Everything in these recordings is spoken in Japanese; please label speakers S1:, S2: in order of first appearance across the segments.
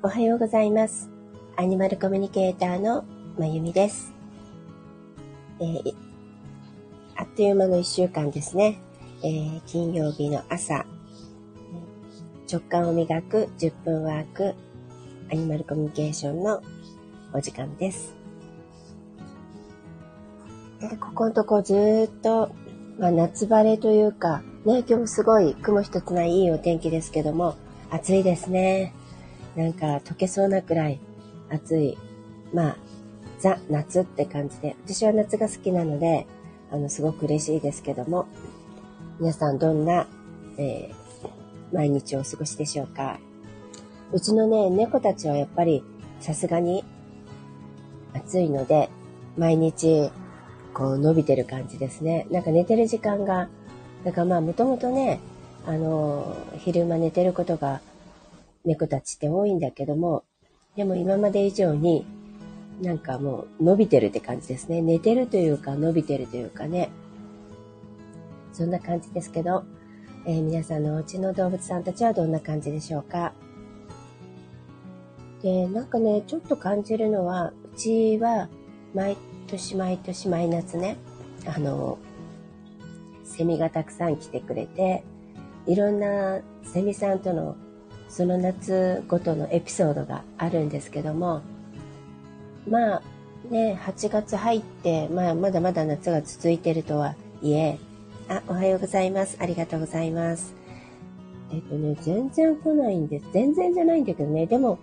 S1: おはようございます。アニマルコミュニケーターのまゆみです。えー、あっという間の一週間ですね。えー、金曜日の朝、直感を磨く10分ワークアニマルコミュニケーションのお時間です。でここのとこずっと、まあ、夏晴れというか、ね、今日もすごい雲一つないいいお天気ですけども、暑いですね。なんか溶けそうなくらい暑い。まあ、ザ・夏って感じで、私は夏が好きなので、あの、すごく嬉しいですけども、皆さんどんな、えー、毎日をお過ごしでしょうか？うちのね、猫たちはやっぱりさすがに暑いので、毎日こう伸びてる感じですね。なんか寝てる時間が、だからまあもともとね、あの、昼間寝てることが猫たちって多いんだけども、でも今まで以上になんかもう伸びてるって感じですね。寝てるというか伸びてるというかね。そんな感じですけど、えー、皆さんのお家の動物さんたちはどんな感じでしょうか？で、なんかね、ちょっと感じるのは、うちは毎年毎年毎夏ね、あの、セミがたくさん来てくれて、いろんなセミさんとのその夏ごとのエピソードがあるんですけども、まあね、8月入って、まあまだまだ夏が続いてるとはいえ、あ、おはようございます。ありがとうございます。えっとね、全然来ないんです。全然じゃないんだけどね、でも、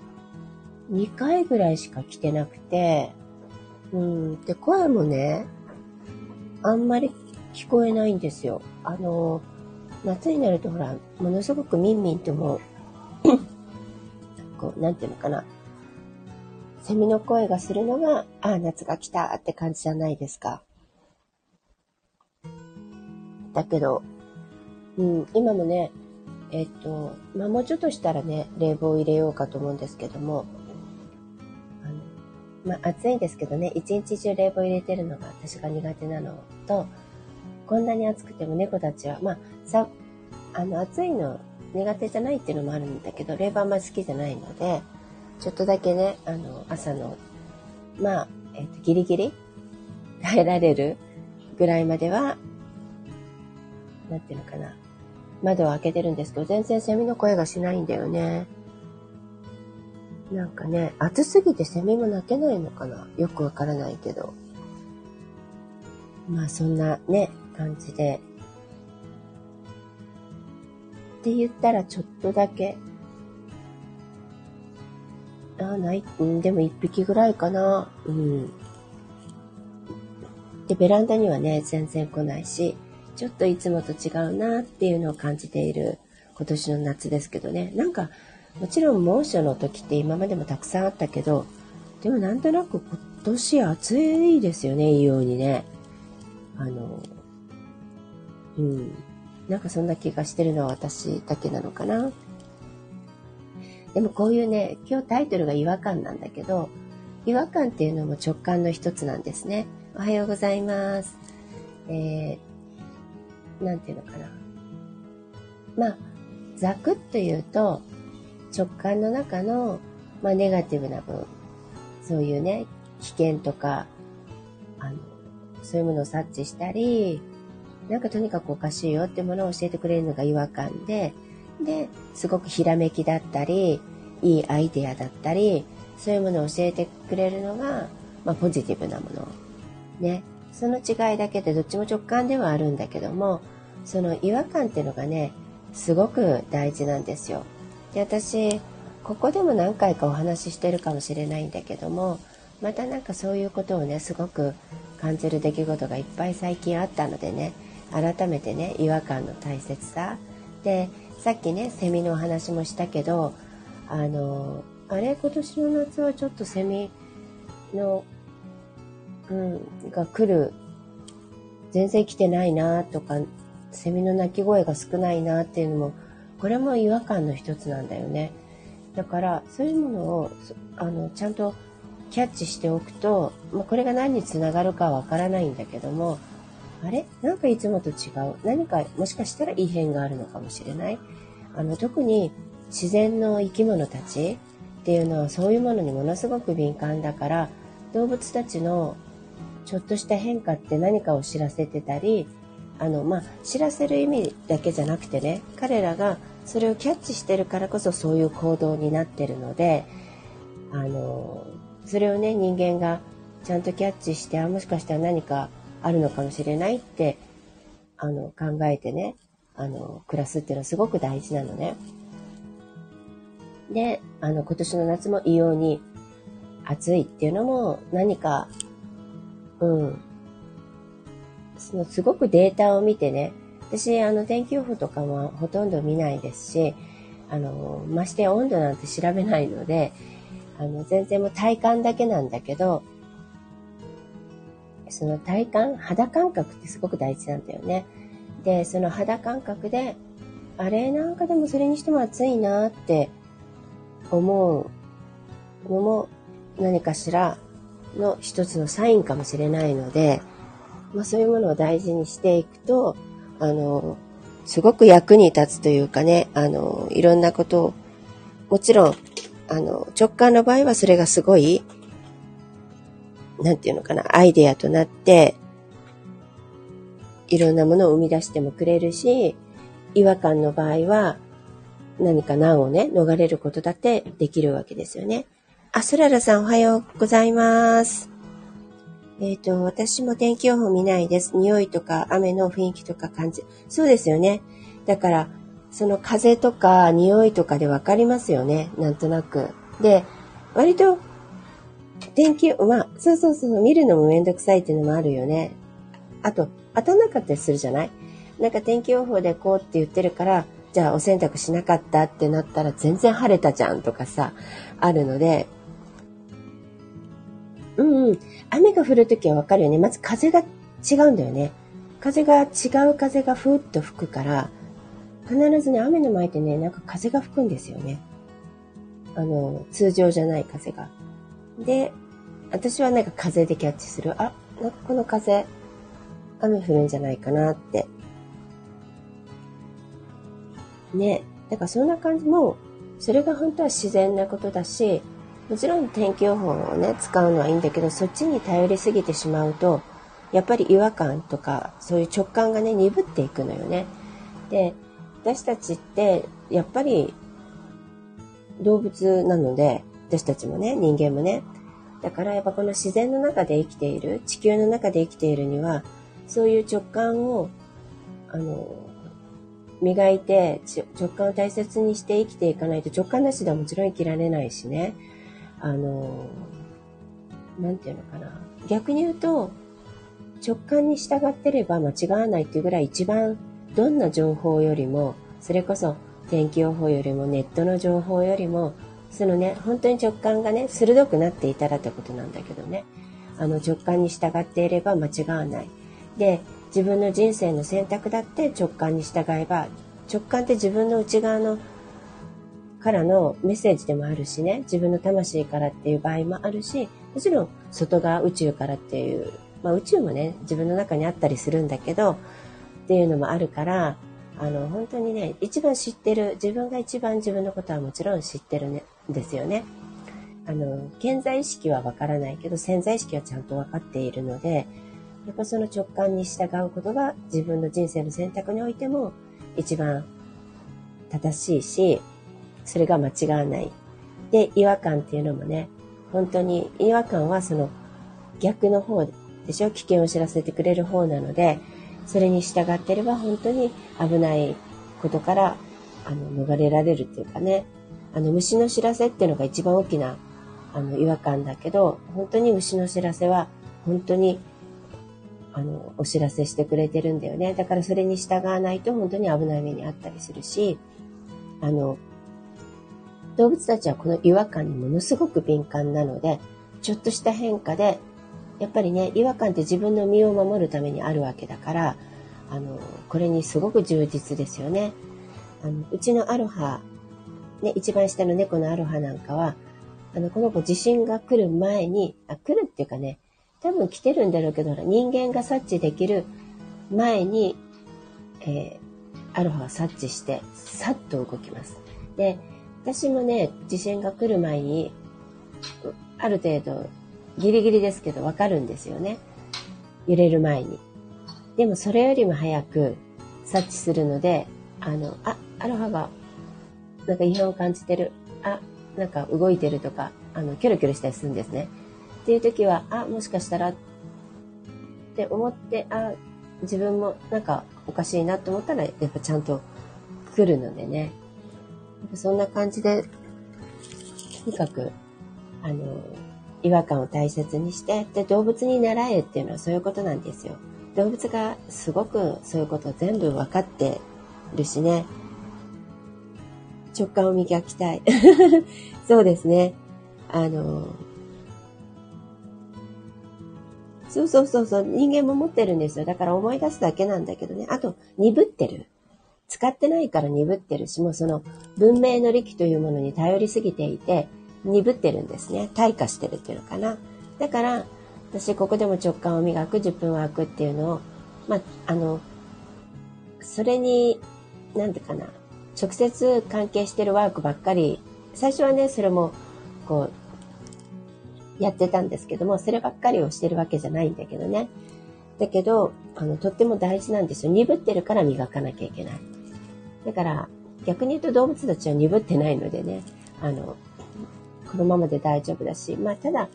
S1: 2回ぐらいしか来てなくて、うん、で、声もね、あんまり聞こえないんですよ。あの、夏になるとほら、ものすごくミンミンとも、こう、なんていうのかな。セミの声がするのが、ああ、夏が来たって感じじゃないですか。だけど、うん、今もね、えっと、まあ、もうちょっとしたらね、冷房を入れようかと思うんですけども、あのまあ、暑いんですけどね、一日中冷房入れてるのが私が苦手なのと、こんなに暑くても猫たちは、まあ、さ、あの、暑いの苦手じゃないっていうのもあるんだけど、冷房あんまり好きじゃないので、ちょっとだけね、あの、朝の、まあ、えっ、と、ギリギリ耐えられるぐらいまでは、なんていうのかな。窓を開けてるんですけど、全然セミの声がしないんだよね。なんかね、暑すぎてセミも鳴けないのかなよくわからないけど。まあそんなね、感じで。って言ったらちょっとだけ。あ、ない、ん、でも一匹ぐらいかな。うん。で、ベランダにはね、全然来ないし、ちょっといつもと違うなっていうのを感じている今年の夏ですけどね。なんか、もちろん猛暑の時って今までもたくさんあったけど、でもなんとなく今年暑いですよね、いいようにね。あの、うん。なんかそんな気がしてるのは私だけなのかな。でもこういうね、今日タイトルが違和感なんだけど、違和感っていうのも直感の一つなんですね。おはようございます。えー、なんていうのかな。まあ、ざくっと言うと、直感の中の、まあ、ネガティブな分、そういうね、危険とか、あの、そういうものを察知したり、なんかとにかくおかしいよってものを教えてくれるのが違和感で、で、すごくひらめきだったり、いいアイデアだったり、そういうものを教えてくれるのが、まあ、ポジティブなもの。ね。その違いだけでどっちも直感ではあるんだけども、その違和感っていうのがね、すごく大事なんですよ。で私ここでも何回かお話ししてるかもしれないんだけどもまたなんかそういうことをねすごく感じる出来事がいっぱい最近あったのでね改めてね違和感の大切さでさっきねセミのお話もしたけどあのあれ今年の夏はちょっとセミの、うん、が来る全然来てないなとかセミの鳴き声が少ないなっていうのもこれも違和感の一つなんだよね。だからそういうものをあのちゃんとキャッチしておくと、まあ、これが何につながるかわからないんだけどもあれ？なんかいつもと違う。何かもしかしたら異変があるのかもしれない？あの特に自然の生き物たちっていうのはそういうものにものすごく敏感だから動物たちのちょっとした変化って何かを知らせてたりあの、まあ、知らせる意味だけじゃなくてね彼らがそれをキャッチしてるからこそそういう行動になってるのであのそれをね人間がちゃんとキャッチしてあもしかしたら何かあるのかもしれないってあの考えてねあの暮らすっていうのはすごく大事なのね。であの今年の夏も異様に暑いっていうのも何かうんそのすごくデータを見てね私あの天気予報とかもほとんど見ないですしあのまして温度なんて調べないのであの全然もう体感だけなんだけどその体感肌感覚ってすごく大事なんだよね。でその肌感覚であれなんかでもそれにしても暑いなって思うのも何かしらの一つのサインかもしれないので、まあ、そういうものを大事にしていくとあのすごく役に立つというかねあのいろんなことをもちろんあの直感の場合はそれがすごいなんていうのかなアイデアとなっていろんなものを生み出してもくれるし違和感の場合は何か難をね逃れることだってできるわけですよね。あ、そららさんおはようございます。えっ、ー、と、私も天気予報見ないです。匂いとか雨の雰囲気とか感じ。そうですよね。だから、その風とか匂いとかでわかりますよね。なんとなく。で、割と、天気、まあ、そうそうそう、見るのもめんどくさいっていうのもあるよね。あと、当たんなかったりするじゃない？なんか天気予報でこうって言ってるから、じゃあお洗濯しなかったってなったら全然晴れたじゃんとかさ、あるので、うんうん。雨が降るときはわかるよね。まず風が違うんだよね。風が違う風がふーっと吹くから、必ずね、雨の前ってね、なんか風が吹くんですよね。あの、通常じゃない風が。で、私はなんか風でキャッチする。あ、なんかこの風、雨降るんじゃないかなって。ね。だからそんな感じも、それが本当は自然なことだし、もちろん天気予報をね、使うのはいいんだけど、そっちに頼りすぎてしまうと、やっぱり違和感とか、そういう直感がね、鈍っていくのよね。で、私たちって、やっぱり、動物なので、私たちもね、人間もね。だからやっぱこの自然の中で生きている、地球の中で生きているには、そういう直感を、あの、磨いて、直感を大切にして生きていかないと、直感なしではもちろん生きられないしね。あの、なんていうのかな。逆に言うと、直感に従ってれば間違わないっていうぐらい一番どんな情報よりも、それこそ天気予報よりもネットの情報よりも、そのね、本当に直感がね、鋭くなっていたらってことなんだけどね。あの直感に従っていれば間違わない。で、自分の人生の選択だって直感に従えば、直感って自分の内側のからのメッセージでもあるしね、自分の魂からっていう場合もあるし、もちろん外側宇宙からっていう、まあ宇宙もね、自分の中にあったりするんだけど、っていうのもあるから、あの、本当にね、一番知ってる、自分が一番自分のことはもちろん知ってるね、ですよね。あの、健在意識はわからないけど、潜在意識はちゃんとわかっているので、やっぱその直感に従うことが自分の人生の選択においても一番正しいし、それが間違わない。で、違和感っていうのもね、本当に違和感はその逆の方でしょ？危険を知らせてくれる方なので、それに従ってれば本当に危ないことからあの逃れられるっていうかね、あの虫の知らせっていうのが一番大きなあの違和感だけど、本当に虫の知らせは本当にあのお知らせしてくれてるんだよね。だからそれに従わないと本当に危ない目にあったりするし、あの、動物たちはこの違和感にものすごく敏感なので、ちょっとした変化で、やっぱりね、違和感って自分の身を守るためにあるわけだから、あの、これにすごく充実ですよね。あの、うちのアロハ、ね、一番下の猫のアロハなんかは、あの、この子地震が来る前に、あ、来るっていうかね、多分来てるんだろうけど、人間が察知できる前に、えー、アロハは察知して、さっと動きます。で、私もね、地震が来る前に、ある程度、ギリギリですけど、わかるんですよね。揺れる前に。でもそれよりも早く察知するので、あの、あ、アロハが、なんか異変を感じてる。あ、なんか動いてるとか、あの、キョロキョロしたりするんですね。っていう時は、あ、もしかしたらって思って、あ、自分もなんかおかしいなと思ったら、やっぱちゃんと来るのでね。そんな感じで、とにかく、あの、違和感を大切にして、で、動物に習えっていうのはそういうことなんですよ。動物がすごくそういうことを全部分かってるしね。直感を磨きたい。そうですね。あの、そうそうそうそう、人間も持ってるんですよ。だから思い出すだけなんだけどね。あと、鈍ってる。使ってないから鈍ってるし、もうその文明の利器というものに頼りすぎていて、鈍ってるんですね。退化してるっていうのかな。だから、私ここでも直感を磨く10分ワークっていうのを、まあ、あの、それに、なんてかな、直接関係してるワークばっかり、最初はね、それも、こう、やってたんですけども、そればっかりをしてるわけじゃないんだけどね。だけど、あの、とっても大事なんですよ。鈍ってるから磨かなきゃいけない。だから、逆に言うと動物たちは鈍ってないのでね、あの、このままで大丈夫だし、まあ、ただ、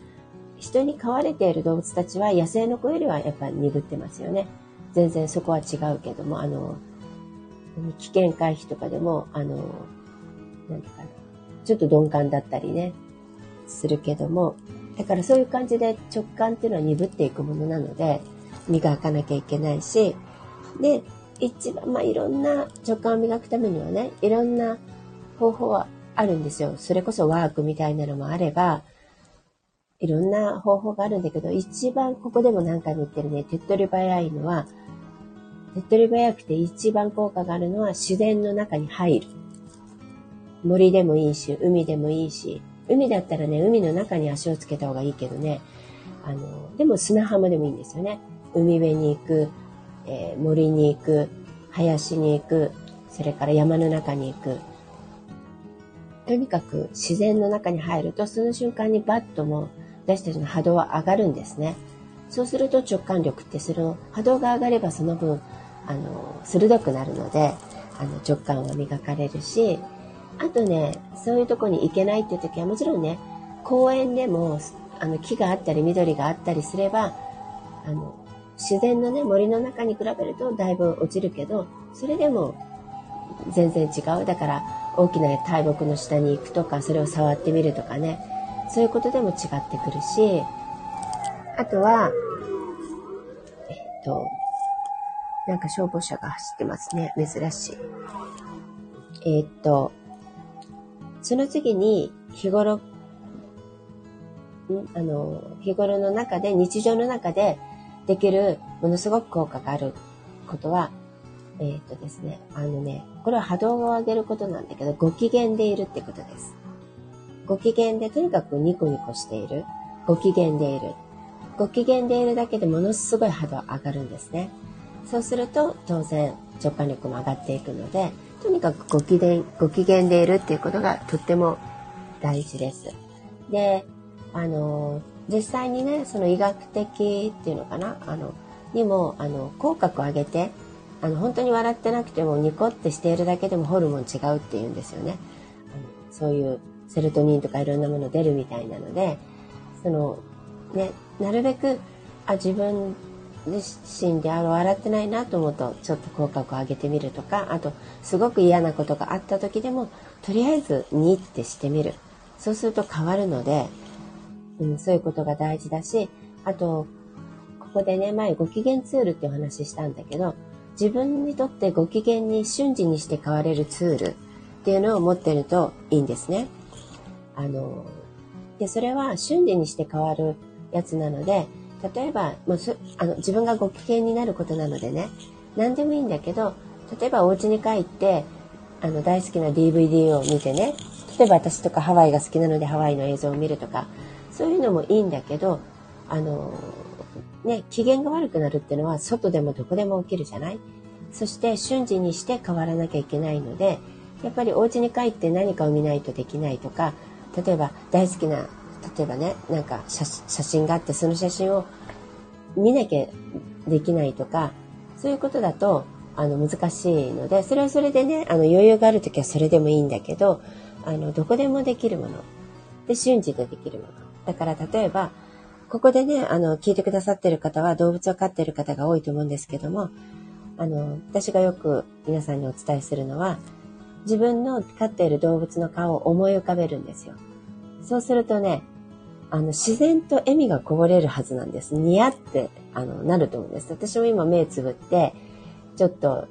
S1: 人に飼われている動物たちは野生の子よりはやっぱり鈍ってますよね。全然そこは違うけども、あの、危険回避とかでも、あの、なんかな、ちょっと鈍感だったりね、するけども、だからそういう感じで直感っていうのは鈍っていくものなので、磨かなきゃいけないし、で、一番、まあ、いろんな直感を磨くためにはね、いろんな方法はあるんですよ。それこそワークみたいなのもあれば、いろんな方法があるんだけど、一番ここでも何回も言ってるね、手っ取り早いのは、手っ取り早くて一番効果があるのは自然の中に入る。森でもいいし、海でもいいし、海だったらね、海の中に足をつけた方がいいけどね、あの、でも砂浜でもいいんですよね。海辺に行く、えー、森に行く、林に行く、それから山の中に行く。とにかく自然の中に入ると、その瞬間にバッとも私たちの波動は上がるんですね。そうすると直感力ってその波動が上がればその分、あの、鋭くなるので、あの、直感は磨かれるし、あとね、そういうとこに行けないっていう時はもちろんね、公園でもあの木があったり緑があったりすれば、あの、自然のね、森の中に比べるとだいぶ落ちるけど、それでも全然違う。だから大きな大木の下に行くとか、それを触ってみるとかね、そういうことでも違ってくるし、あとは、えっと、なんか消防車が走ってますね。珍しい。えっと、その次に日頃、あの、日頃の中で、日常の中でできるものすごく効果があることは、えー、っとですね、あのね、これは波動を上げることなんだけど、ご機嫌でいるってことです。ご機嫌で、とにかくニコニコしている。ご機嫌でいる。ご機嫌でいるだけでものすごい波動上がるんですね。そうすると、当然、直感力も上がっていくので、とにかくご機嫌、ご機嫌でいるっていうことがとっても大事です。で、あの、実際にね、その医学的っていうのかな、あの、にも、あの、口角を上げて、あの、本当に笑ってなくてもニコってしているだけでもホルモン違うっていうんですよね。あのそういうセロトニンとかいろんなもの出るみたいなので、その、ね、なるべく、あ、自分自身であの笑ってないなと思うとちょっと口角を上げてみるとかあとすごく嫌なことがあった時でもとりあえず「に」ってしてみるそうすると変わるので、うん、そういうことが大事だしあとここでね前ご機嫌ツールってお話ししたんだけど自分にとってご機嫌に瞬時にして変われるツールっていうのを持ってるといいんですね。あのでそれは瞬時にして変わるやつなので例えば、もうあの自分がご機嫌になることなのでね、何でもいいんだけど、例えばお家に帰って、あの大好きな DVD を見てね、例えば私とかハワイが好きなのでハワイの映像を見るとか、そういうのもいいんだけど、あの、ね、機嫌が悪くなるっていうのは外でもどこでも起きるじゃない？そして瞬時にして変わらなきゃいけないので、やっぱりお家に帰って何かを見ないとできないとか、例えば大好きな、例えばね、なんか写真があってその写真を見なきゃできないとか、そういうことだと、あの、難しいので、それはそれでね、あの、余裕がある時はそれでもいいんだけど、あの、どこでもできるもの。で、瞬時でできるもの。だから、例えば、ここでね、あの、聞いてくださってる方は動物を飼ってる方が多いと思うんですけども、あの、私がよく皆さんにお伝えするのは、自分の飼っている動物の顔を思い浮かべるんですよ。そうするとね、あの、自然と笑みがこぼれるはずなんです。ニヤって、あの、なると思うんです。私も今目つぶって、ちょっと、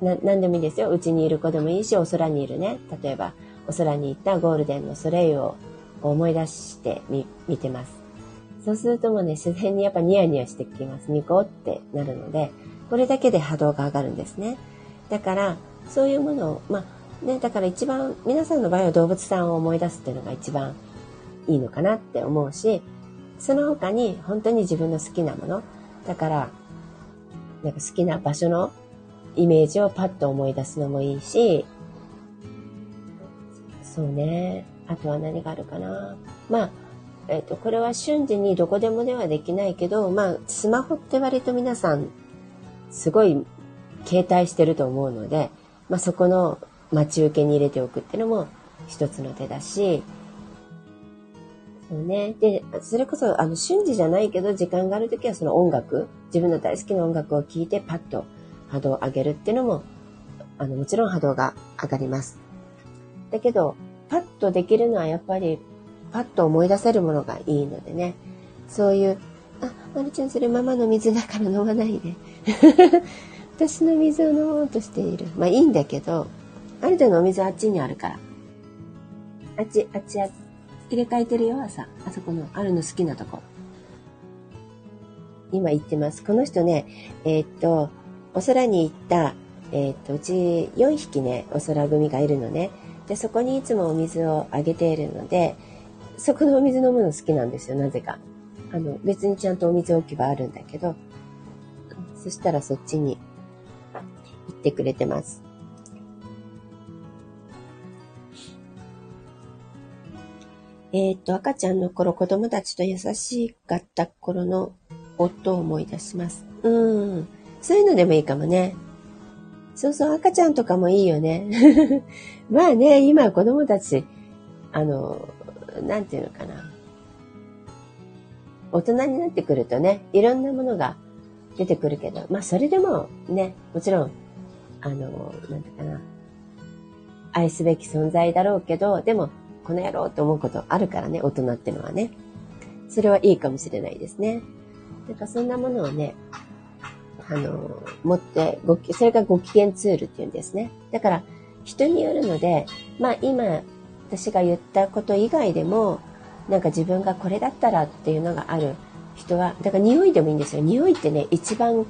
S1: な、なんでもいいですよ。うちにいる子でもいいし、お空にいるね。例えば、お空に行ったゴールデンのソレイユを思い出してみ、見てます。そうするともうね、自然にやっぱニヤニヤしてきます。ニコってなるので、これだけで波動が上がるんですね。だから、そういうものを、まあ、ね、だから一番、皆さんの場合は動物さんを思い出すっていうのが一番いいのかなって思うし、その他に本当に自分の好きなもの、だから、なんか好きな場所のイメージをパッと思い出すのもいいし、そうね。あとは何があるかな。まあ、えっ、ー、と、これは瞬時にどこでもではできないけど、まあ、スマホって割と皆さん、すごい携帯してると思うので、まあ、そこの待ち受けに入れておくっていうのも一つの手だし、そうね。で、それこそ、あの、瞬時じゃないけど、時間があるときはその音楽、自分の大好きな音楽を聴いてパッと波動を上げるっていうのも、あの、もちろん波動が上がります。だけど、パッとできるのはやっぱり、パッと思い出せるものがいいのでね。そういう、あ、まるちゃんそれママの水だから飲まないで。私の水を飲もうとしている。まあいいんだけど、ある程度お水あっちにあるから。あっち、あっち、あっち。入れ替えてるよ、朝。あそこの、あるの好きなとこ。今行ってます。この人ね、えー、っと、お空に行った、えー、っと、うち4匹ね、お空組がいるのね。で、そこにいつもお水をあげているので、そこのお水飲むの好きなんですよ、なぜか。あの、別にちゃんとお水置き場あるんだけど、そしたらそっちに行ってくれてます。えっ、と、赤ちゃんの頃、子供たちと優しかった頃の夫を思い出します。うん。そういうのでもいいかもね。そうそう、赤ちゃんとかもいいよね。まあね、今子供たち、あの、なんていうのかな。大人になってくるとね、いろんなものが出てくるけど、まあそれでもね、もちろん、あの、なんていうかな。愛すべき存在だろうけど、でもこの野郎って思うことあるからね、大人ってのはね。それはいいかもしれないですね。なんかそんなものをね、あの、持ってご、それがご機嫌ツールっていうんですね。だから、人によるので、まあ今、私が言ったこと以外でも、なんか自分がこれだったらっていうのがある人は、だから匂いでもいいんですよ。匂いってね、一番、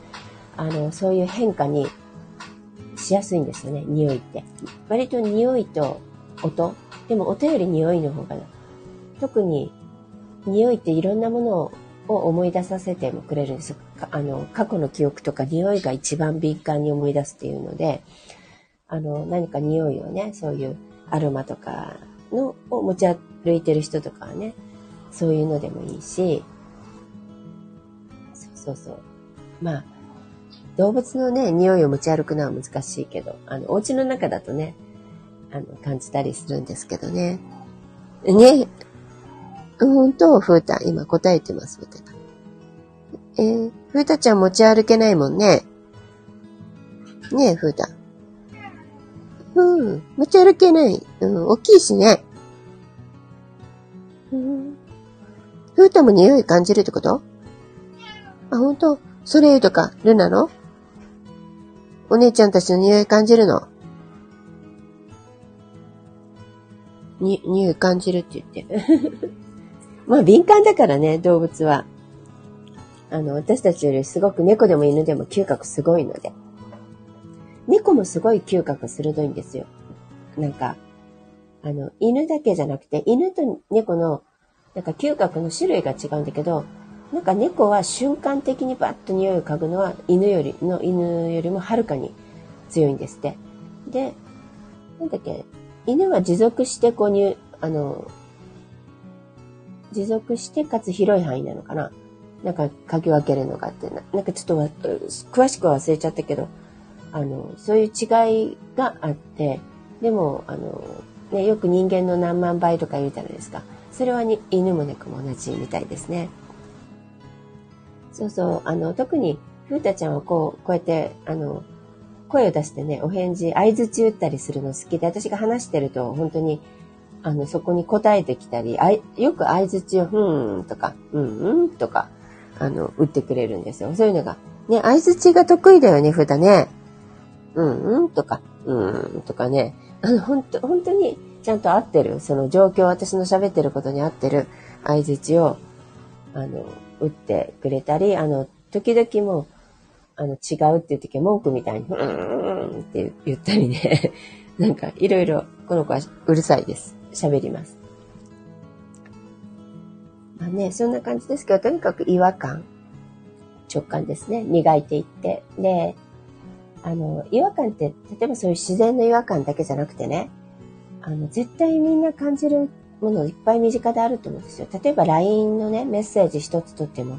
S1: あの、そういう変化にしやすいんですよね、匂いって。割と匂いと音でも音より匂いの方が、特に匂いっていろんなものを思い出させてもくれるんです。あの、過去の記憶とか匂いが一番敏感に思い出すっていうので、あの、何か匂いをね、そういうアロマとかのを持ち歩いてる人とかはね、そういうのでもいいし、そうそうそう。まあ、動物のね、匂いを持ち歩くのは難しいけど、あの、お家の中だとね、あの、感じたりするんですけどね。ね。ほんと、ふうた、今答えてます、ふうた。えー、ふうたちゃん持ち歩けないもんね。ねえ、ふうた。ふう、持ち歩けない。うん、大きいしね。う。ふうたも匂い感じるってこと？あ、ほんとソレイとか、ルナの？お姉ちゃんたちの匂い感じるの？に、匂い感じるって言って。まあ敏感だからね、動物は。あの、私たちよりすごく猫でも犬でも嗅覚すごいので。猫もすごい嗅覚鋭いんですよ。なんか、あの、犬だけじゃなくて、犬と猫の、なんか嗅覚の種類が違うんだけど、なんか猫は瞬間的にバッと匂いを嗅ぐのは犬よりの犬よりもはるかに強いんですって。で、なんだっけ、犬は持続して購入、あの、持続してかつ広い範囲なのかな？なんか嗅ぎ分けるのがってな、なんかちょっと詳しくは忘れちゃったけど、あの、そういう違いがあって、でも、あの、ね、よく人間の何万倍とか言うじゃないですか。それはに犬も猫も同じみたいですね。そうそう、あの、特に、ふうたちゃんはこう、こうやって、あの、声を出してね、お返事、合図打ったりするの好きで、私が話してると、本当に、あの、そこに答えてきたり、あよく合図を、ふーんとか、うんうんとか、あの、打ってくれるんですよ。そういうのが。ね、合図が得意だよね、ふだね。うんうんとか、うんとかね。あの、本当本当にちゃんと合ってる、その状況、私の喋ってることに合ってる合図を、あの、打ってくれたり、あの、時々もう、あの、違うっていう時は文句みたいに、うーんって言ったりね。なんか、いろいろ、この子はうるさいです。喋ります。まあね、そんな感じですけど、とにかく違和感、直感ですね。磨いていって。で、あの、違和感って、例えばそういう自然の違和感だけじゃなくてね、あの、絶対みんな感じるものいっぱい身近であると思うんですよ。例えば LINE のね、メッセージ一つとっても、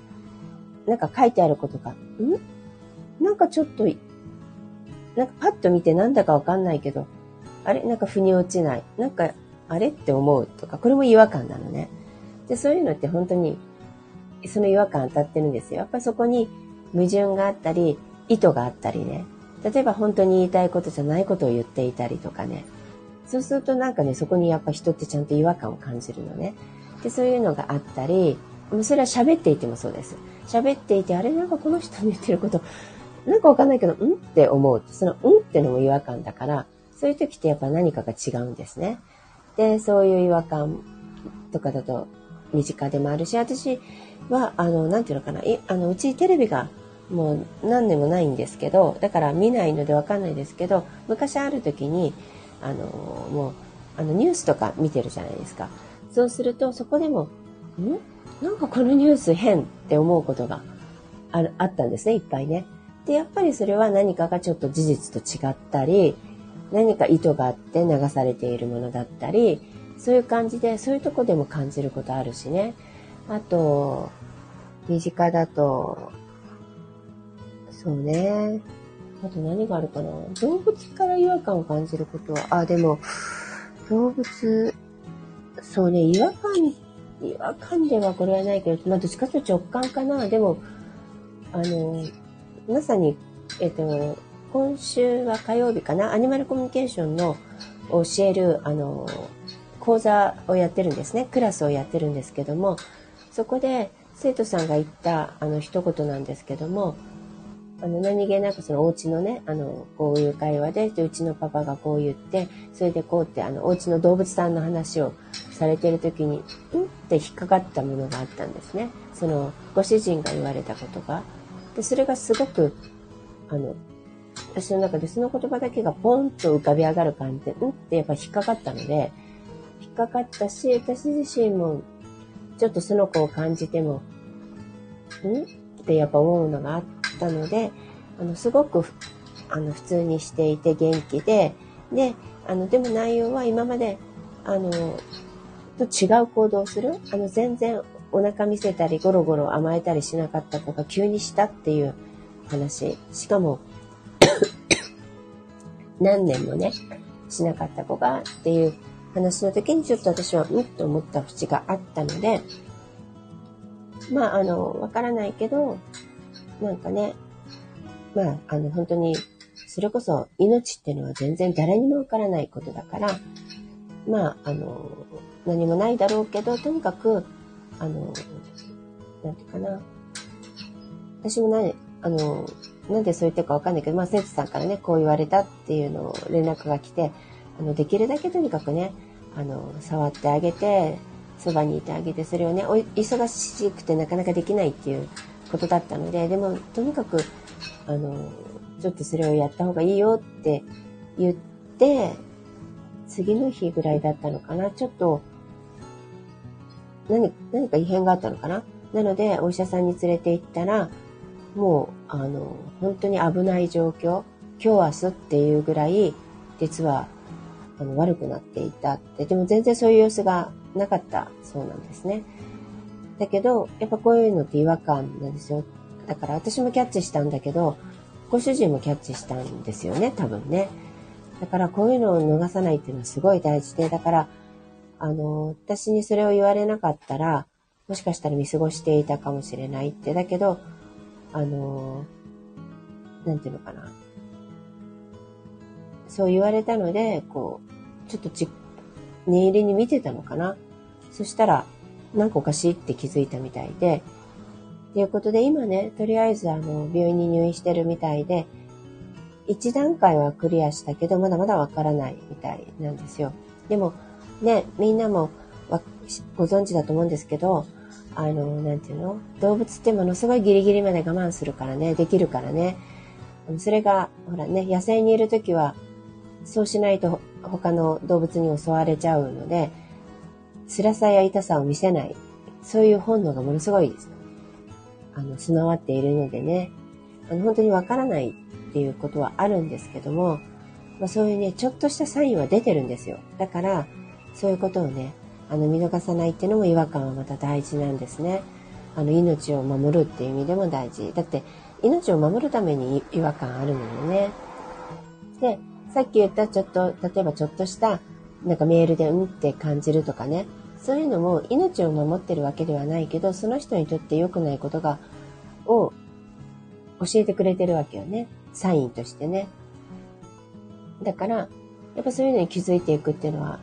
S1: なんか書いてあることが、ん？なんかちょっと、なんかパッと見てなんだかわかんないけど、あれ？なんか腑に落ちない。なんか、あれ？って思うとか、これも違和感なのね。で、そういうのって本当に、その違和感当たってるんですよ。やっぱりそこに矛盾があったり、意図があったりね。例えば本当に言いたいことじゃないことを言っていたりとかね。そうするとなんかね、そこにやっぱ人ってちゃんと違和感を感じるのね。で、そういうのがあったり、それは喋っていてもそうです。喋っていて、あれ？なんかこの人の言ってること、なんかわかんないけど、うんって思う。そのう、んってのも違和感だから、そういう時ってやっぱ何かが違うんですね。で、そういう違和感とかだと身近でもあるし、私は、あの、なんていうのかな、あの、うちテレビがもう何年もないんですけど、だから見ないのでわかんないですけど、昔ある時に、あの、もう、あの、ニュースとか見てるじゃないですか。そうすると、そこでも、ん？なんかこのニュース変って思うことがああったんですね、いっぱいね。で、やっぱりそれは何かがちょっと事実と違ったり、何か意図があって流されているものだったり、そういう感じで、そういうとこでも感じることあるしね。あと、身近だと、そうね。あと何があるかな動物から違和感を感じることは、あ、でも、動物、そうね、違和感、違和感ではこれはないけど、まあ、どっちかというと直感かな。でも、あの、まさに、えっと、今週は火曜日かな、アニマルコミュニケーションの教える、あの、講座をやってるんですね。クラスをやってるんですけども、そこで生徒さんが言ったあの一言なんですけども、あの、何気なくそのお家のね、あの、こういう会話で、でうちのパパがこう言って、それでこうって、あの、お家の動物さんの話をされてる時に、うん？って引っかかったものがあったんですね。その、ご主人が言われたことが。で、それがすごく、あの、私の中でその言葉だけがポンと浮かび上がる感じで、うんってやっぱ引っかかったので、引っかかったし、私自身も、ちょっとその子を感じても、んってやっぱ思うのがあっ、たので、あの、すごく、あの、普通にしていて元気で、で、あの、でも内容は今まで、あの、と違う行動をする。あの、全然お腹見せたり、ゴロゴロ甘えたりしなかった子が急にしたっていう話。しかも 何年もね、しなかった子がっていう話の時にちょっと私はうんと思った節があったので、まあ、あの、わからないけど、なんかね、まあ、あの、本当に、それこそ命っていうのは全然誰にもわからないことだから、まあ、あの、何もないだろうけど、とにかく、あの、なんていうかな。私も何、あの、なんでそう言ってるかわかんないけど、まあ、生徒さんからね、こう言われたっていうのを連絡が来て、あの、できるだけとにかくね、あの、触ってあげて、そばにいてあげて、それをね、お忙しくてなかなかできないっていうことだったので、でも、とにかく、あの、ちょっとそれをやった方がいいよって言って、次の日ぐらいだったのかな。ちょっと、何、何か異変があったのかな？なので、お医者さんに連れて行ったら、もう、あの、本当に危ない状況、今日明日っていうぐらい、実は、あの悪くなっていたって、でも全然そういう様子がなかったそうなんですね。だけど、やっぱこういうのって違和感なんですよ。だから私もキャッチしたんだけど、ご主人もキャッチしたんですよね、多分ね。だからこういうのを逃さないっていうのはすごい大事で、だから、あの、私にそれを言われなかったら、もしかしたら見過ごしていたかもしれないって、だけど、あの、なんていうのかな。そう言われたので、こう、ちょっとち、念入りに見てたのかな。そしたら、なんかおかしいって気づいたみたいで、ということで、今ね、とりあえずあの、病院に入院してるみたいで、一段階はクリアしたけど、まだまだわからないみたいなんですよ。でも、ね、みんなもご存知だと思うんですけど、あの、なんていうの？動物ってものすごいギリギリまで我慢するからね、できるからね。それが、ほらね、野生にいるときは、そうしないと他の動物に襲われちゃうので、辛さや痛さを見せない。そういう本能がものすごいです。あの、備わっているのでね、あの、本当にわからないっていうことはあるんですけども、まあ、そういうね、ちょっとしたサインは出てるんですよ。だから、そういうことをね、あの、見逃さないっていうのも違和感はまた大事なんですね。あの、命を守るっていう意味でも大事。だって、命を守るために違和感あるのよね。で、さっき言ったちょっと、例えばちょっとした、なんかメールでうんって感じるとかね、そういうのも命を守ってるわけではないけど、その人にとって良くないことが、を教えてくれてるわけよね。サインとしてね。だから、やっぱそういうのに気づいていくっていうのは、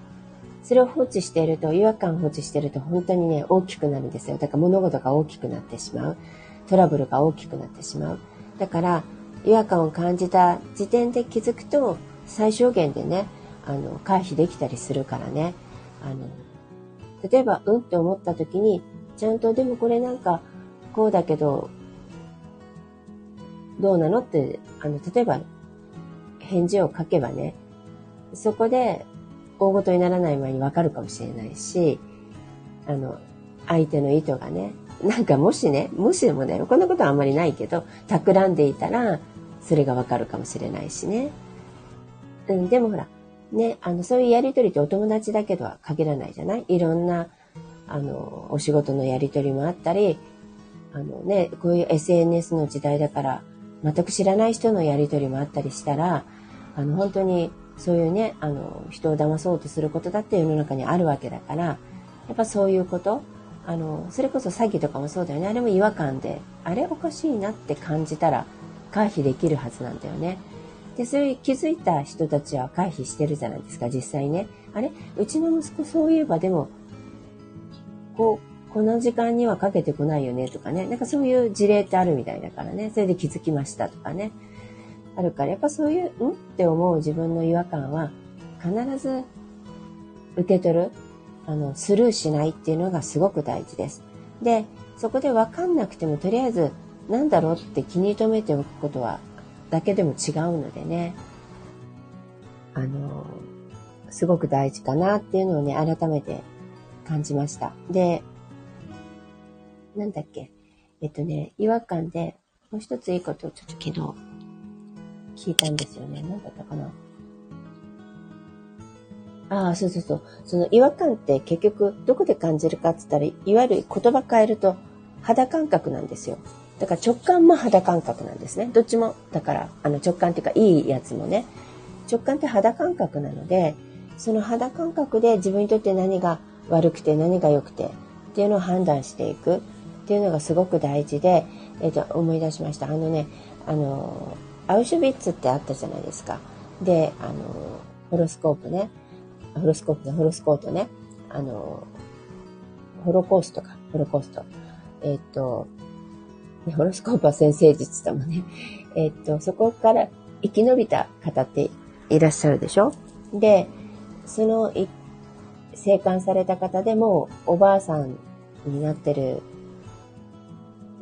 S1: それを放置していると、違和感放置していると本当にね、大きくなるんですよ。だから物事が大きくなってしまう。トラブルが大きくなってしまう。だから、違和感を感じた時点で気づくと、最小限でね、あの、回避できたりするからね。あの、例えば、うんって思った時に、ちゃんとでもこれなんか、こうだけど、どうなのって、あの、例えば、返事を書けばね、そこで大ごとにならない前にわかるかもしれないし、あの、相手の意図がね、なんかもしね、もしもね、こんなことはあんまりないけど、企んでいたら、それがわかるかもしれないしね。うん、でもほら、ね、あの、そういうやりとりってお友達だけとは限らないじゃない？いろんな、あの、お仕事のやりとりもあったり、あのね、こういう SNS の時代だから、全く知らない人のやりとりもあったりしたら、あの、本当にそういうね、あの、人を騙そうとすることだって世の中にあるわけだから、やっぱそういうこと、あの、それこそ詐欺とかもそうだよね。あれも違和感で、あれおかしいなって感じたら回避できるはずなんだよね。で、そういう気づいた人たちは回避してるじゃないですか、実際ね。あれうちの息子そういえばでも、こう、この時間にはかけてこないよねとかね。なんかそういう事例ってあるみたいだからね。それで気づきましたとかね。あるから、やっぱそういう、ん？って思う自分の違和感は、必ず受け取る、あの、スルーしないっていうのがすごく大事です。で、そこでわかんなくても、とりあえず、なんだろうって気に留めておくことはだけでも違うのでね、あの、すごく大事かなっていうのをね、改めて感じました。で、なんだっけ、えっとね、違和感で、もう一ついいことをちょっと昨日聞いたんですよね。何だったかな。ああ、そうそうそう。その違和感って結局どこで感じるかって言ったら、いわゆる言葉変えると肌感覚なんですよ。だから直感も肌感覚なんですね。どっちも、だから、あの直感っていうかいいやつもね。直感って肌感覚なので、その肌感覚で自分にとって何が悪くて何が良くてっていうのを判断していくっていうのがすごく大事で、えっ、ー、と、思い出しました。あのね、あの、アウシュビッツってあったじゃないですか。で、あの、ホロスコープね。ホロスコープね、ホロスコートね。あの、ホロコーストか、ホロコースト。えっ、と、ホロスコープは先生術だもんね。えっと、そこから生き延びた方っていらっしゃるでしょ？で、その生還された方でもおばあさんになってる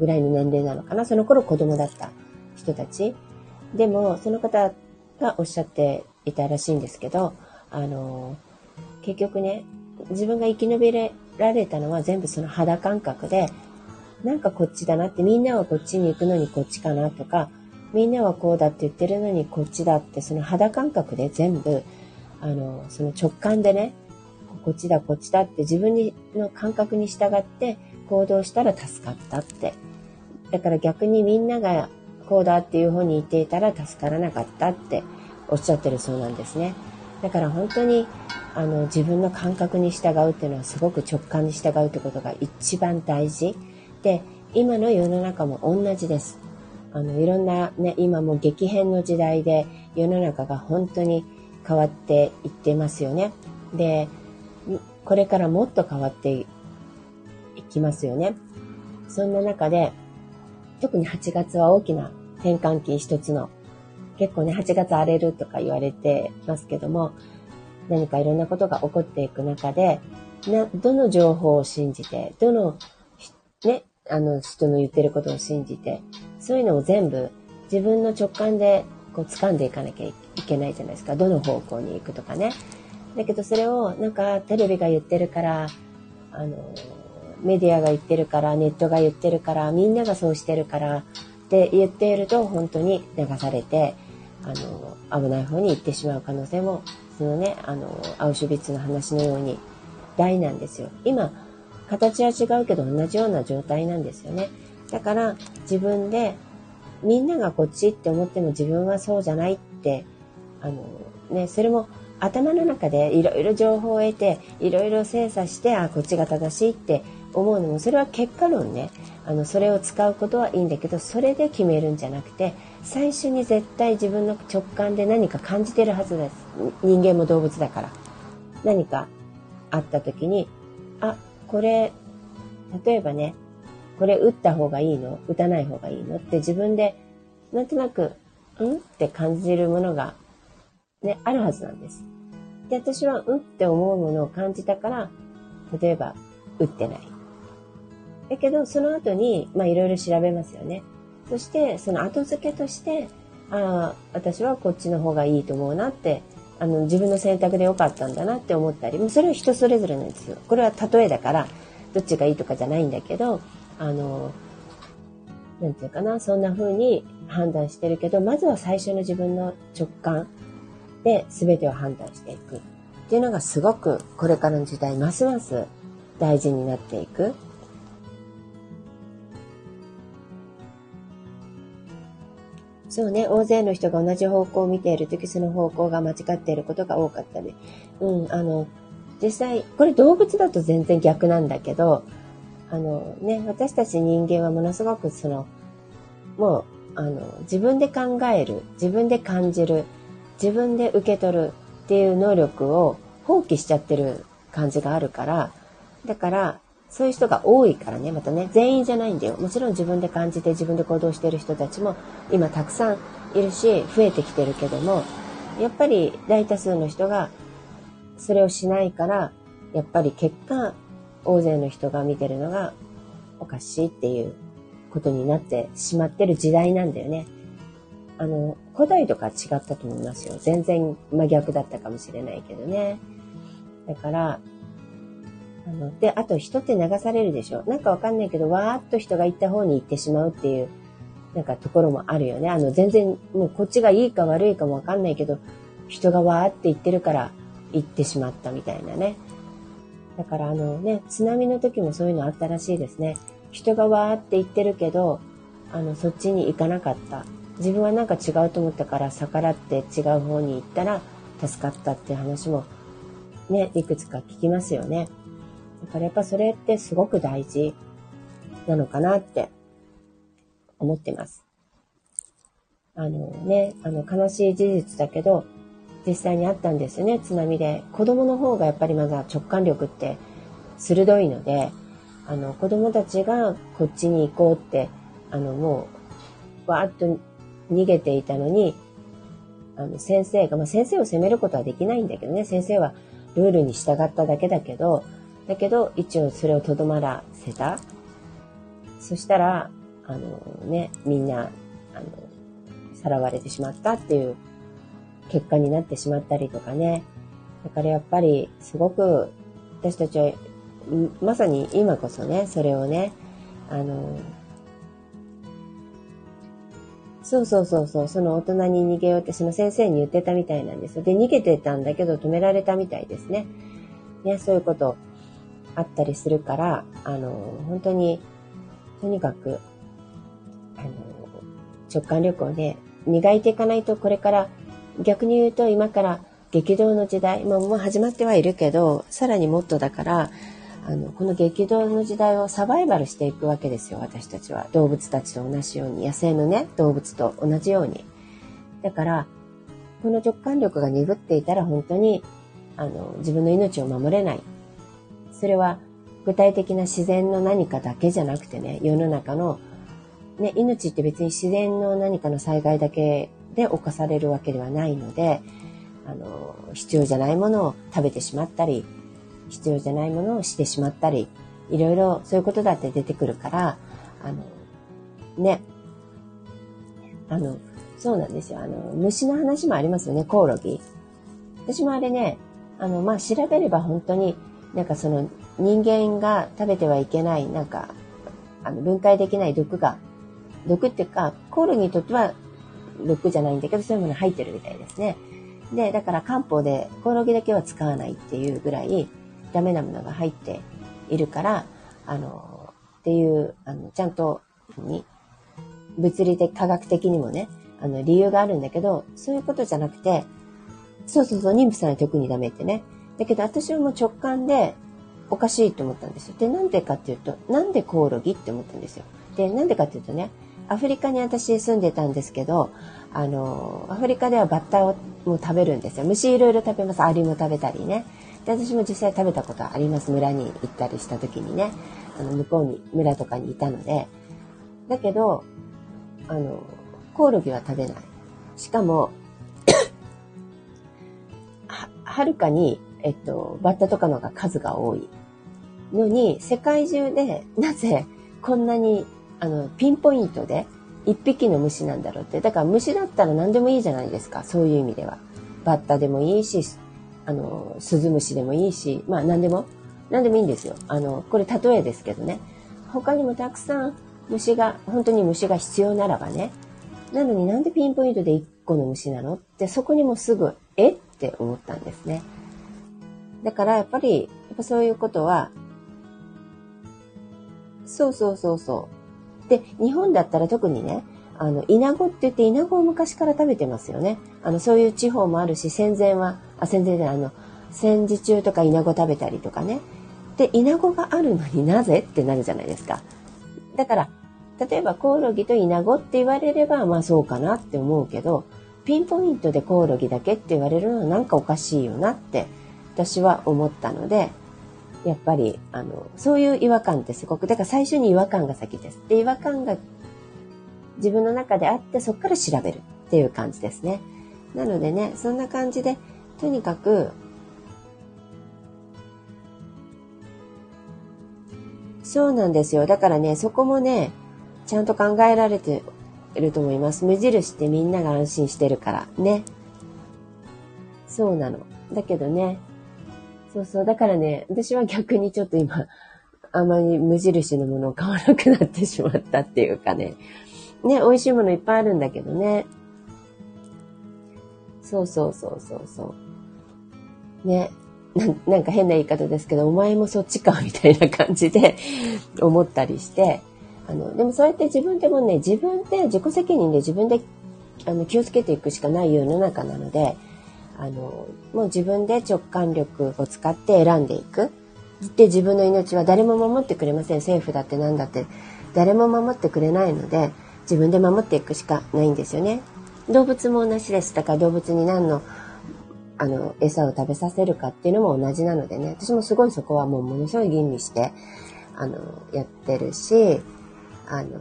S1: ぐらいの年齢なのかな。その頃子供だった人たち。でも、その方がおっしゃっていたらしいんですけど、あの、結局ね、自分が生き延びられたのは全部その肌感覚で、なんかこっちだなって、みんなはこっちに行くのにこっちかなとか、みんなはこうだって言ってるのにこっちだって、その肌感覚で全部、あの、その直感でね、こっちだこっちだって自分の感覚に従って行動したら助かったって。だから逆にみんながこうだっていう方に言っていたら助からなかったっておっしゃってるそうなんですね。だから本当にあの自分の感覚に従うっていうのはすごく直感に従うってことが一番大事。で、今の世の中も同じです。あの、いろんなね、今も激変の時代で世の中が本当に変わっていってますよね。で、これからもっと変わっていきますよね。そんな中で、特に8月は大きな転換期一つの、結構ね、8月荒れるとか言われてますけども、何かいろんなことが起こっていく中で、な、どの情報を信じて、どの、ね、あの人の言ってることを信じて、そういうのを全部自分の直感でこう掴んでいかなきゃいけないじゃないですか。どの方向に行くとかね。だけどそれをなんかテレビが言ってるから、あの、メディアが言ってるから、ネットが言ってるから、みんながそうしてるからって言っていると本当に流されて、あの、危ない方に行ってしまう可能性も、そのね、あの、アウシュビッツの話のように大なんですよ。今、形は違うけど同じような状態なんですよね。だから自分でみんながこっちって思っても自分はそうじゃないって、あのね、それも頭の中でいろいろ情報を得て、いろいろ精査して、あ、こっちが正しいって思うのも、それは結果論ね。あの、それを使うことはいいんだけど、それで決めるんじゃなくて、最初に絶対自分の直感で何か感じてるはずです。人間も動物だから。何かあった時に、あ、これ、例えばね、これ打った方がいいの？打たない方がいいの？って自分で、なんとなく、ん？って感じるものが、ね、あるはずなんです。で、私は、うん？って思うものを感じたから、例えば、打ってない。だけど、その後に、まあ、いろいろ調べますよね。そして、その後付けとして、ああ、私はこっちの方がいいと思うなって、あの、自分の選択で良かったんだなって思ったり、もうそれは人それぞれなんですよ。これは例えだから、どっちがいいとかじゃないんだけど、あの、なんていうかな、そんな風に判断してるけど、まずは最初の自分の直感で全てを判断していくっていうのがすごくこれからの時代ますます大事になっていく。そうね、大勢の人が同じ方向を見ているとき、その方向が間違っていることが多かったね。うん、あの、実際、これ動物だと全然逆なんだけど、あのね、私たち人間はものすごくその、もう、あの、自分で考える、自分で感じる、自分で受け取るっていう能力を放棄しちゃってる感じがあるから、だから、そういう人が多いからね、またね、全員じゃないんだよ。もちろん自分で感じて自分で行動してる人たちも今たくさんいるし、増えてきてるけども、やっぱり大多数の人がそれをしないから、やっぱり結果、大勢の人が見てるのがおかしいっていうことになってしまってる時代なんだよね。あの、古代とか違ったと思いますよ。全然真逆だったかもしれないけどね。だから、あの、で、あと人って流されるでしょ。なんかわかんないけど、わーっと人が行った方に行ってしまうっていう、なんかところもあるよね。あの、全然、もうこっちがいいか悪いかもわかんないけど、人がわーって行ってるから行ってしまったみたいなね。だからあのね、津波の時もそういうのあったらしいですね。人がわーって言ってるけど、あの、そっちに行かなかった。自分はなんか違うと思ったから逆らって違う方に行ったら助かったっていう話もね、いくつか聞きますよね。かやっぱそれってすごく大事なのかなって思ってます。あのね、あの悲しい事実だけど、実際にあったんですよね、津波で。子供の方がやっぱりまだ直感力って鋭いので、あの、子供たちがこっちに行こうって、あの、もう、わーっと逃げていたのに、あの、先生が、まあ、先生を責めることはできないんだけどね、先生はルールに従っただけだけど、だけど、一応それをとどまらせた。そしたら、あのね、みんな、あの、さらわれてしまったっていう結果になってしまったりとかね。だからやっぱりすごく私たちはまさに今こそね、それをね、あの、そうそうそうそう、その大人に逃げようってその先生に言ってたみたいなんです。で、逃げてたんだけど止められたみたいですね。ね、そういうことあったりするから、あの、本当に、とにかく、あの、直感力をね、磨いていかないとこれから逆に言うと今から激動の時代、まあ、もう始まってはいるけど、さらにもっとだから、あの、この激動の時代をサバイバルしていくわけですよ、私たちは。動物たちと同じように、野生のね、動物と同じように。だから、この直感力が鈍っていたら本当に、あの、自分の命を守れない。それは、具体的な自然の何かだけじゃなくてね、世の中の、ね、命って別に自然の何かの災害だけで侵されるわけではないので、あの、必要じゃないものを食べてしまったり、必要じゃないものをしてしまったり、いろいろそういうことだって出てくるから、あの、ね、あの、そうなんですよ。あの、虫の話もありますよね、コオロギ。私もあれね、あの、まあ、調べれば本当に、なんかその人間が食べてはいけない、なんか、あの、分解できない毒が、毒っていうか、コオロギにとっては毒じゃないんだけど、そういうもの入ってるみたいですね。で、だから漢方でコオロギだけは使わないっていうぐらいダメなものが入っているから、あの、っていう、あの、ちゃんと、に、物理的、科学的にもね、あの、理由があるんだけど、そういうことじゃなくて、そうそうそう、妊婦さんは特にダメってね。だけど私はもう直感でおかしいと思ったんですよ。で、なんでかっていうと、なんでコオロギって思ったんですよ。で、なんでかっていうとね、アフリカに私住んでたんですけど、あの、アフリカではバッタをも食べるんですよ。虫いろいろ食べます。アリも食べたりね。で、私も実際食べたことあります。村に行ったりした時にね。あの、向こうに、村とかにいたので。だけど、あの、コオロギは食べない。しかも は、はるかに、えっと、バッタとかのが数が多いのに、世界中でなぜこんなに、あの、ピンポイントで一匹の虫なんだろうって。だから虫だったら何でもいいじゃないですか。そういう意味では。バッタでもいいし、あの、スズムシでもいいし、まあ何でも、何でもいいんですよ。あの、これ例えですけどね。他にもたくさん虫が、本当に虫が必要ならばね。なのになんでピンポイントで1個の虫なの？ってそこにもすぐ、え？って思ったんですね。だからやっぱり、やっぱそういうことは、そうそうそうそう。で、日本だったら特にね、あの、イナゴって言って、イナゴを昔から食べてますよね。あの、そういう地方もあるし、戦前は、あ、戦前であの、戦時中とかイナゴ食べたりとかね。で、イナゴがあるのになぜってなるじゃないですか。だから、例えばコオロギとイナゴって言われれば、まあそうかなって思うけど、ピンポイントでコオロギだけって言われるのはなんかおかしいよなって私は思ったので、やっぱり、あの、そういう違和感ってすごく、だから最初に違和感が先です。で、違和感が自分の中であってそこから調べるっていう感じですね。なのでね、そんな感じで、とにかく、そうなんですよ。だからね、そこもね、ちゃんと考えられてると思います。無印ってみんなが安心してるからね。そうなの。だけどね、そうそう。だからね、私は逆にちょっと今、あまり無印のものを買わなくなってしまったっていうかね。ね、美味しいものいっぱいあるんだけどね。そうそうそうそうそう。ね。ななんか変な言い方ですけど、お前もそっちか、みたいな感じで 思ったりして、あの、でもそうやって自分でもね、自分で自己責任で自分であの気をつけていくしかない世の中なので、あの、もう自分で直感力を使って選んでいく。で、自分の命は誰も守ってくれません。政府だって何だって。誰も守ってくれないので、自分で守っていくしかないんですよね。動物も同じです。だから動物に何の、あの、餌を食べさせるかっていうのも同じなのでね。私もすごいそこはもうものすごい吟味して、あの、やってるし、あの、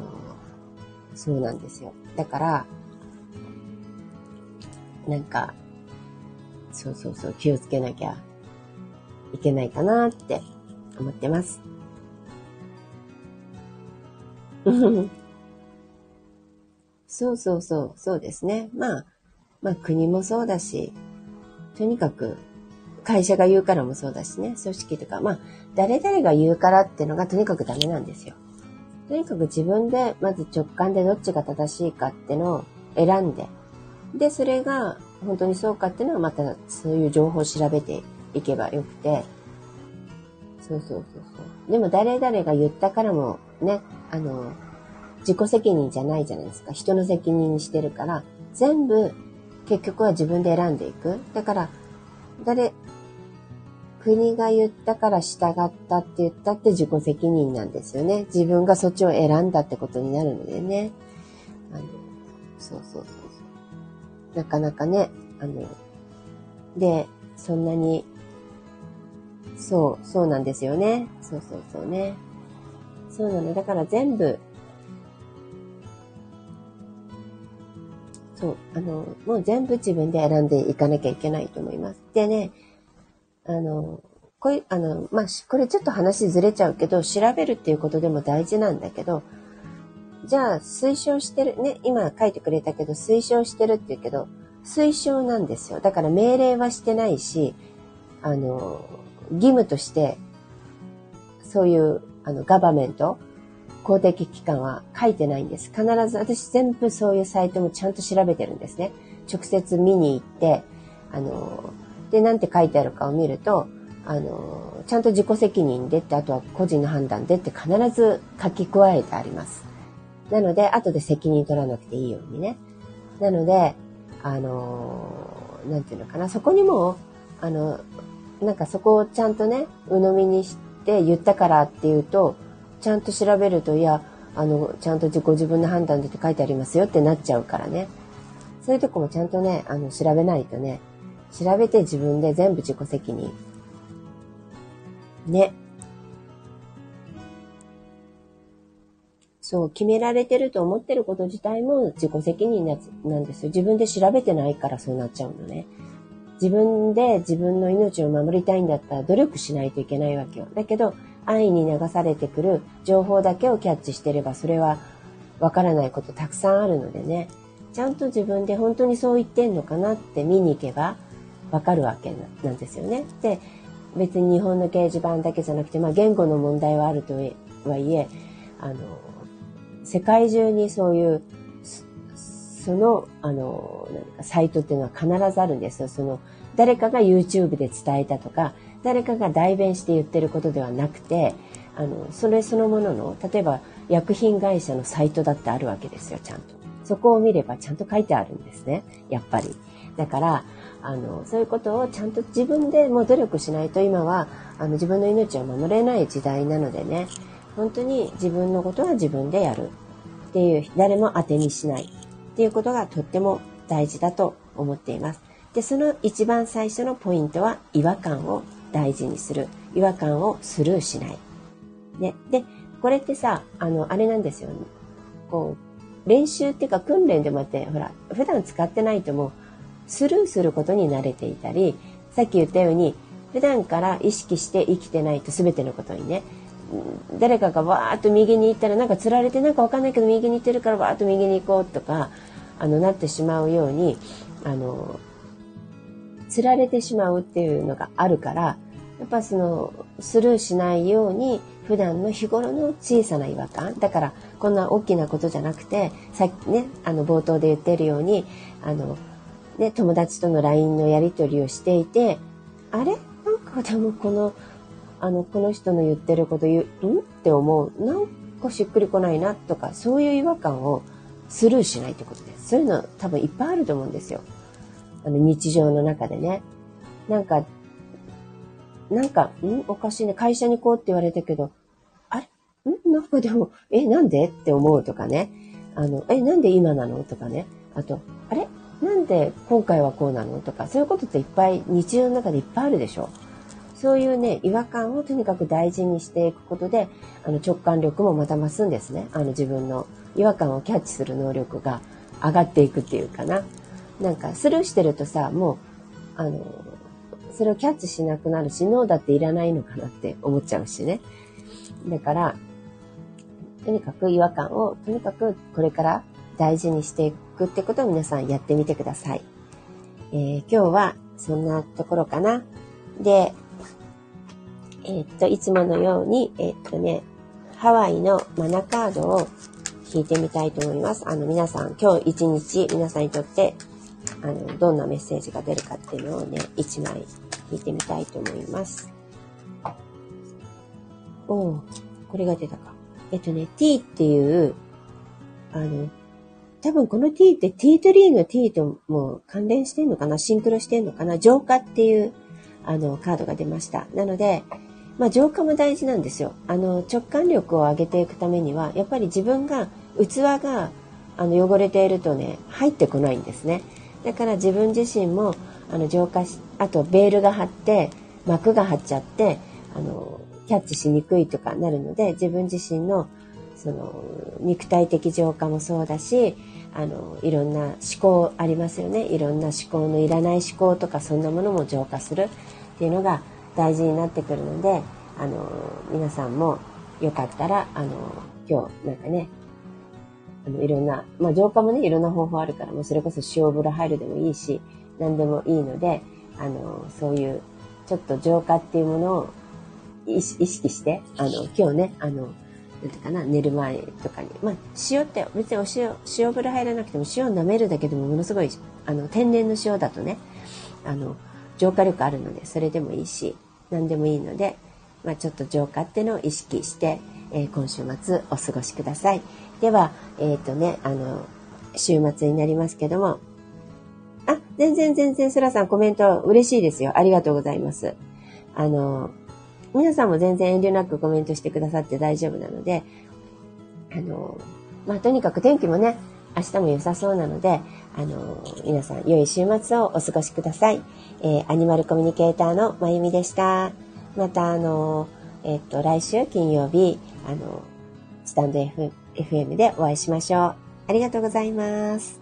S1: そうなんですよ。だから、なんか、そうそうそう、気をつけなきゃいけないかなって思ってます。そうそうそう、そうですね。まあ、まあ国もそうだし、とにかく会社が言うからもそうだしね、組織とか、まあ誰々が言うからってのがとにかくダメなんですよ。とにかく自分でまず直感でどっちが正しいかってのを選んで、で、それが本当にそうかっていうのはまたそういう情報を調べていけばよくて、そうそうそうそう。でも誰々が言ったからもね、あの、自己責任じゃないじゃないですか。人の責任にしてるから、全部結局は自分で選んでいく。だから、誰、国が言ったから従ったって言ったって自己責任なんですよね。自分がそっちを選んだってことになるのでね。あの、そうそうそうそう。なかなかね、あの、で、そんなに、そう、そうなんですよね。そうそうそうね。そうなの。だから全部、そう、あの、もう全部自分で選んでいかなきゃいけないと思います。でね、あの、これ、あの、まあ、これちょっと話ずれちゃうけど、調べるっていうことでも大事なんだけど、じゃあ、推奨してる、ね、今書いてくれたけど、推奨してるって言うけど、推奨なんですよ。だから命令はしてないし、あの、義務として、そういう、あの、ガバメント、公的機関は書いてないんです。必ず、私全部そういうサイトもちゃんと調べてるんですね。直接見に行って、あの、で、なんて書いてあるかを見ると、あの、ちゃんと自己責任でって、あとは個人の判断でって必ず書き加えてあります。なので、後で責任取らなくていいようにね。なので、あの、なんていうのかな、そこにも、あの、なんかそこをちゃんとね、鵜呑みにして言ったからっていうと、ちゃんと調べると、いや、あの、ちゃんと自己自分の判断でって書いてありますよってなっちゃうからね。そういうとこもちゃんとね、あの、調べないとね、調べて自分で全部自己責任。ね。そう、決められてると思ってること自体も自己責任なんですよ。自分で調べてないからそうなっちゃうのね。自分で自分の命を守りたいんだったら努力しないといけないわけよ。だけど、安易に流されてくる情報だけをキャッチしてれば、それはわからないことたくさんあるのでね、ちゃんと自分で本当にそう言ってんのかなって見に行けばわかるわけなんですよね。で、別に日本の掲示板だけじゃなくて、まあ言語の問題はあるとはいえ、あの、世界中にそういうその、あの、何かサイトっていうのは必ずあるんですよ。その、誰かが YouTube で伝えたとか、誰かが代弁して言ってることではなくて、あの、それそのものの、例えば薬品会社のサイトだってあるわけですよ、ちゃんと。そこを見ればちゃんと書いてあるんですね、やっぱり。だから、あの、そういうことをちゃんと自分でも努力しないと今は、あの、自分の命を守れない時代なのでね、本当に自分のことは自分でやるっていう、誰も当てにしない。っていうことがとっても大事だと思っています。で、その一番最初のポイントは違和感を大事にする。違和感をスルーしない。ね。で、これってさ、あの、あれなんですよね。こう、練習っていうか訓練でもあって、ほら、普段使ってないともう、スルーすることに慣れていたり、さっき言ったように、普段から意識して生きてないと全てのことにね、誰かがわーっと右に行ったらなんか釣られてなんかわかんないけど右に行ってるからわーっと右に行こうとかあのなってしまうようにあの釣られてしまうっていうのがあるからやっぱそのスルーしないように普段の日頃の小さな違和感。だからこんな大きなことじゃなくてさっきねあの冒頭で言ってるようにあの、ね、友達との LINE のやり取りをしていてあれ？なんかでもこのあの、この人の言ってること言う、ん？って思う。なんかしっくりこないなとか、そういう違和感をスルーしないってことです。そういうの多分いっぱいあると思うんですよ。あの、日常の中でね。なんか、なんか、ん？おかしいね。会社に行こうって言われたけど、あれ？ん？なんかでも、え、なんで？って思うとかね。あの、え、なんで今なの？とかね。あと、あれ？なんで今回はこうなの？とか、そういうことっていっぱい日常の中でいっぱいあるでしょ。そういうね、違和感をとにかく大事にしていくことで、あの直感力もまた増すんですね。あの自分の違和感をキャッチする能力が上がっていくっていうかな。なんかスルーしてるとさ、もう、あの、それをキャッチしなくなるし、脳だっていらないのかなって思っちゃうしね。だから、とにかく違和感を、とにかくこれから大事にしていくってことを皆さんやってみてください。えー、今日はそんなところかな。で、え、っと、いつものように、え、っとね、ハワイのマナカードを引いてみたいと思います。あの、皆さん、今日一日、皆さんにとって、あの、どんなメッセージが出るかっていうのをね、一枚引いてみたいと思います。おお、これが出たか。えっとね、T っていう、あの、多分この T ってティートリーの T とも関連してんのかな？シンクロしてんのかな？浄化っていうあのカードが出ました。なので、まあ、浄化も大事なんですよ。あの直感力を上げていくためにはやっぱり自分が器があの汚れているとね入ってこないんですね。だから自分自身もあの浄化しあとベールが張って膜が張っちゃってあのキャッチしにくいとかなるので自分自身のその肉体的浄化もそうだしあのいろんな思考ありますよねいろんな思考のいらない思考とかそんなものも浄化するっていうのが大事になってくるのであの皆さんもよかったらあの今日なんかねあのいろんな、まあ、浄化もねいろんな方法あるからもうそれこそ塩風呂入るでもいいし何でもいいのであのそういうちょっと浄化っていうものを意識してあの今日ねあのなんていうかな、寝る前とかに。まあ、塩って別にお塩、塩風呂入らなくても塩舐めるだけでもものすごい、あの、天然の塩だとね、あの、浄化力あるので、それでもいいし、何でもいいので、まあ、ちょっと浄化っていうのを意識して、えー、今週末お過ごしください。では、えっ、ー、とね、あの、週末になりますけども、あ、全然全然、そらさんコメント嬉しいですよ。ありがとうございます。あの、皆さんも全然遠慮なくコメントしてくださって大丈夫なので、あの、まあ、とにかく天気もね、明日も良さそうなので、あの、皆さん良い週末をお過ごしください。えー、アニマルコミュニケーターのまゆみでした。また、あの、えっと、来週金曜日、あの、スタンド、F、FM でお会いしましょう。ありがとうございます。